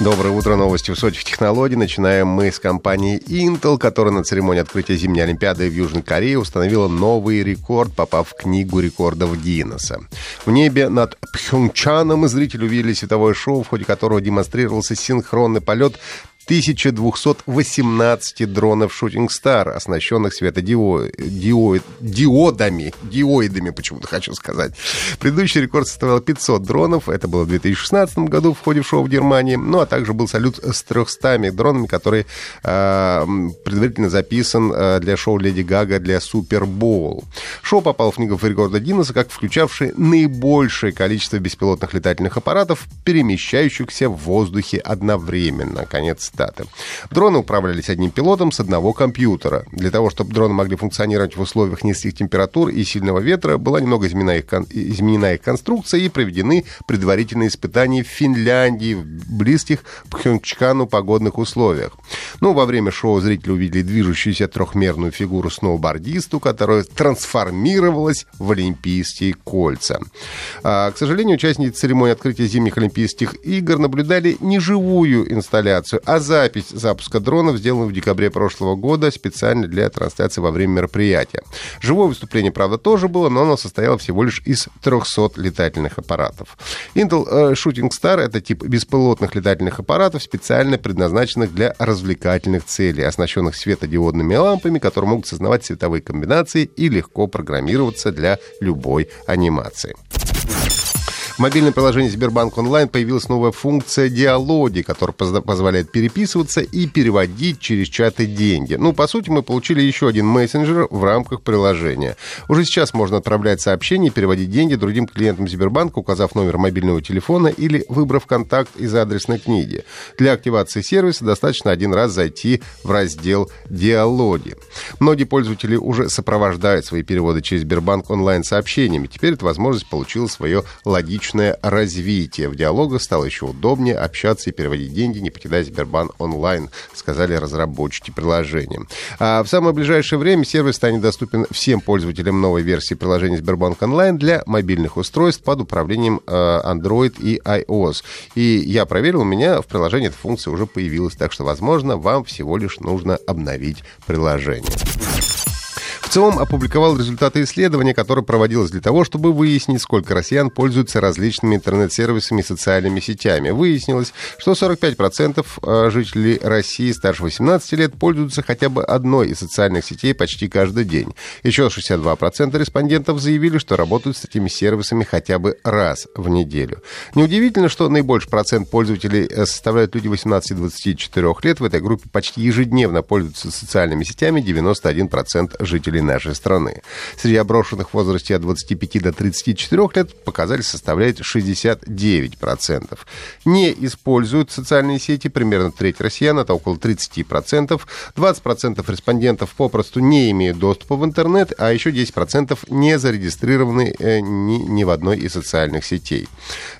Доброе утро, новости высоких технологий. Начинаем мы с компании Intel, которая на церемонии открытия зимней Олимпиады в Южной Корее установила новый рекорд, попав в книгу рекордов Гиннесса. В небе над Пхенчаном зрители увидели световое шоу, в ходе которого демонстрировался синхронный полет 1218 дронов Shooting Star, оснащенных светодиодами, диоидами почему-то хочу сказать. Предыдущий рекорд составлял 500 дронов, это было в 2016 году в ходе шоу в Германии, ну а также был салют с 300 дронами, который э, предварительно записан э, для шоу Леди Гага для Супер Боул. Шоу попал в книгу рекорда Гиннесса как включавший наибольшее количество беспилотных летательных аппаратов, перемещающихся в воздухе одновременно. Конец цитаты. Дроны управлялись одним пилотом с одного компьютера. Для того, чтобы дроны могли функционировать в условиях низких температур и сильного ветра, была немного изменена их, изменена их конструкция и проведены предварительные испытания в Финляндии, в близких Пхенчкану погодных условиях. Ну, во время шоу зрители увидели движущуюся трехмерную фигуру сноубордисту, которая трансформировалась в Олимпийские кольца. А, к сожалению, участники церемонии открытия зимних Олимпийских игр наблюдали не живую инсталляцию, а запись запуска дронов, сделанную в декабре прошлого года специально для трансляции во время мероприятия. Живое выступление, правда, тоже было, но оно состояло всего лишь из 300 летательных аппаратов. Intel э, Shooting Star — это тип беспилотных летательных аппаратов, специально предназначенных для развлекательных целей, оснащенных светодиодными лампами, которые могут создавать цветовые комбинации и легко программироваться для любой анимации. В мобильном приложении Сбербанк Онлайн появилась новая функция диалоги, которая позволяет переписываться и переводить через чаты деньги. Ну, по сути, мы получили еще один мессенджер в рамках приложения. Уже сейчас можно отправлять сообщения и переводить деньги другим клиентам Сбербанка, указав номер мобильного телефона или выбрав контакт из адресной книги. Для активации сервиса достаточно один раз зайти в раздел «Диалоги». Многие пользователи уже сопровождают свои переводы через Сбербанк онлайн сообщениями. Теперь эта возможность получила свое логичное личное развитие. В диалогах стало еще удобнее общаться и переводить деньги, не покидая Сбербанк онлайн, сказали разработчики приложения. А в самое ближайшее время сервис станет доступен всем пользователям новой версии приложения Сбербанк онлайн для мобильных устройств под управлением э, Android и iOS. И я проверил, у меня в приложении эта функция уже появилась, так что, возможно, вам всего лишь нужно обновить приложение. ЦИОМ опубликовал результаты исследования, которое проводилось для того, чтобы выяснить, сколько россиян пользуются различными интернет-сервисами и социальными сетями. Выяснилось, что 45% э, жителей России старше 18 лет пользуются хотя бы одной из социальных сетей почти каждый день. Еще 62% респондентов заявили, что работают с этими сервисами хотя бы раз в неделю. Неудивительно, что наибольший процент пользователей э, составляют люди 18-24 лет. В этой группе почти ежедневно пользуются социальными сетями 91% жителей нашей страны. Среди опрошенных в возрасте от 25 до 34 лет показатель составляет 69%. Не используют социальные сети примерно треть россиян, это около 30%. 20% респондентов попросту не имеют доступа в интернет, а еще 10% не зарегистрированы э, ни, ни в одной из социальных сетей.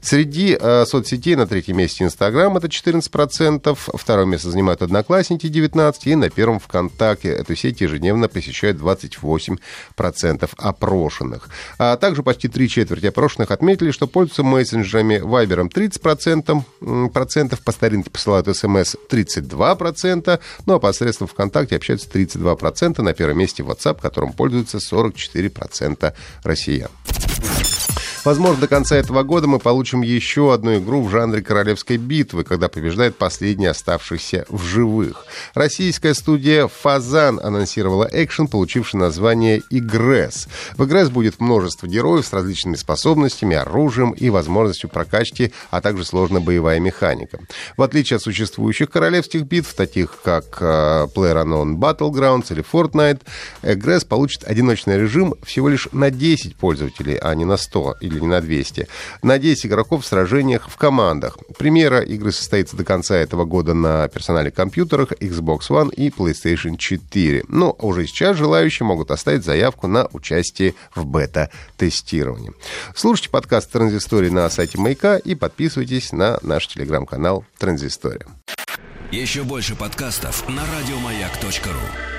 Среди э, соцсетей на третьем месте Инстаграм, это 14%, второе место занимают Одноклассники, 19%, и на первом ВКонтакте эту сеть ежедневно посещают 20 28% опрошенных. А также почти три четверти опрошенных отметили, что пользуются мессенджерами Вайбером 30%, процентов, по старинке посылают смс 32%, ну а посредством ВКонтакте общаются 32%, на первом месте WhatsApp, которым пользуются 44% россиян. Возможно, до конца этого года мы получим еще одну игру в жанре королевской битвы, когда побеждает последний оставшийся в живых. Российская студия «Фазан» анонсировала экшен, получивший название «Игресс». В «Игресс» будет множество героев с различными способностями, оружием и возможностью прокачки, а также сложная боевая механика. В отличие от существующих королевских битв, таких как uh, PlayerUnknown Battlegrounds или Fortnite, «Игресс» получит одиночный режим всего лишь на 10 пользователей, а не на 100 или или не на 200. На 10 игроков в сражениях в командах. Премьера игры состоится до конца этого года на персональных компьютерах Xbox One и PlayStation 4. Но уже сейчас желающие могут оставить заявку на участие в бета-тестировании. Слушайте подкаст «Транзистория» на сайте Маяка и подписывайтесь на наш телеграм-канал «Транзистория». Еще больше подкастов на радиомаяк.ру